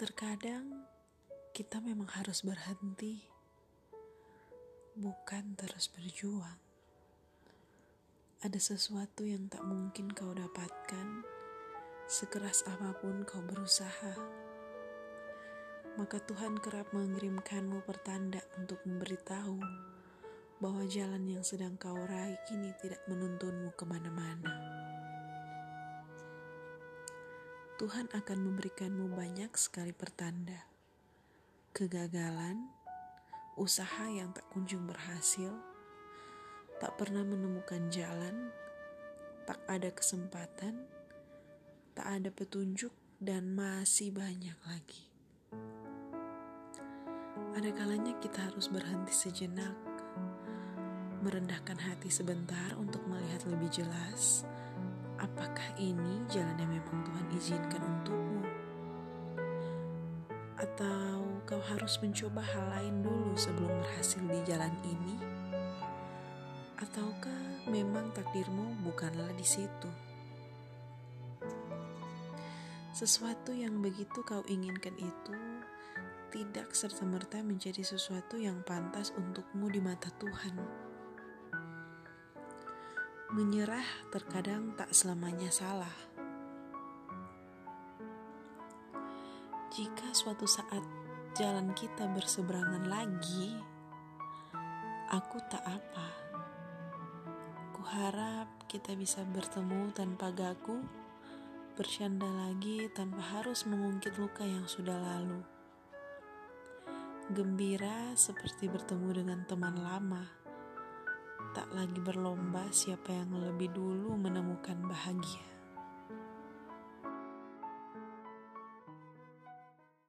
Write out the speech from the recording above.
Terkadang kita memang harus berhenti, bukan terus berjuang. Ada sesuatu yang tak mungkin kau dapatkan, sekeras apa pun kau berusaha. Maka Tuhan kerap mengirimkanmu pertanda untuk memberitahu bahwa jalan yang sedang kau raih kini tidak menuntunmu ke mana-mana. Tuhan akan memberikanmu banyak sekali pertanda, kegagalan, usaha yang tak kunjung berhasil, tak pernah menemukan jalan, tak ada kesempatan, tak ada petunjuk, dan masih banyak lagi. Ada kalanya kita harus berhenti sejenak, merendahkan hati sebentar untuk melihat lebih jelas apakah ini jalan yang memang Tuhan izinkan untukmu. Atau kau harus mencoba hal lain dulu sebelum berhasil di jalan ini? Ataukah memang takdirmu bukanlah di situ? Sesuatu yang begitu kau inginkan itu tidak serta-merta menjadi sesuatu yang pantas untukmu di mata Tuhan. Menyerah terkadang tak selamanya salah. Jika suatu saat jalan kita berseberangan lagi, aku tak apa harap kita bisa bertemu tanpa gagu, bercanda lagi tanpa harus mengungkit luka yang sudah lalu. Gembira seperti bertemu dengan teman lama, tak lagi berlomba siapa yang lebih dulu menemukan bahagia.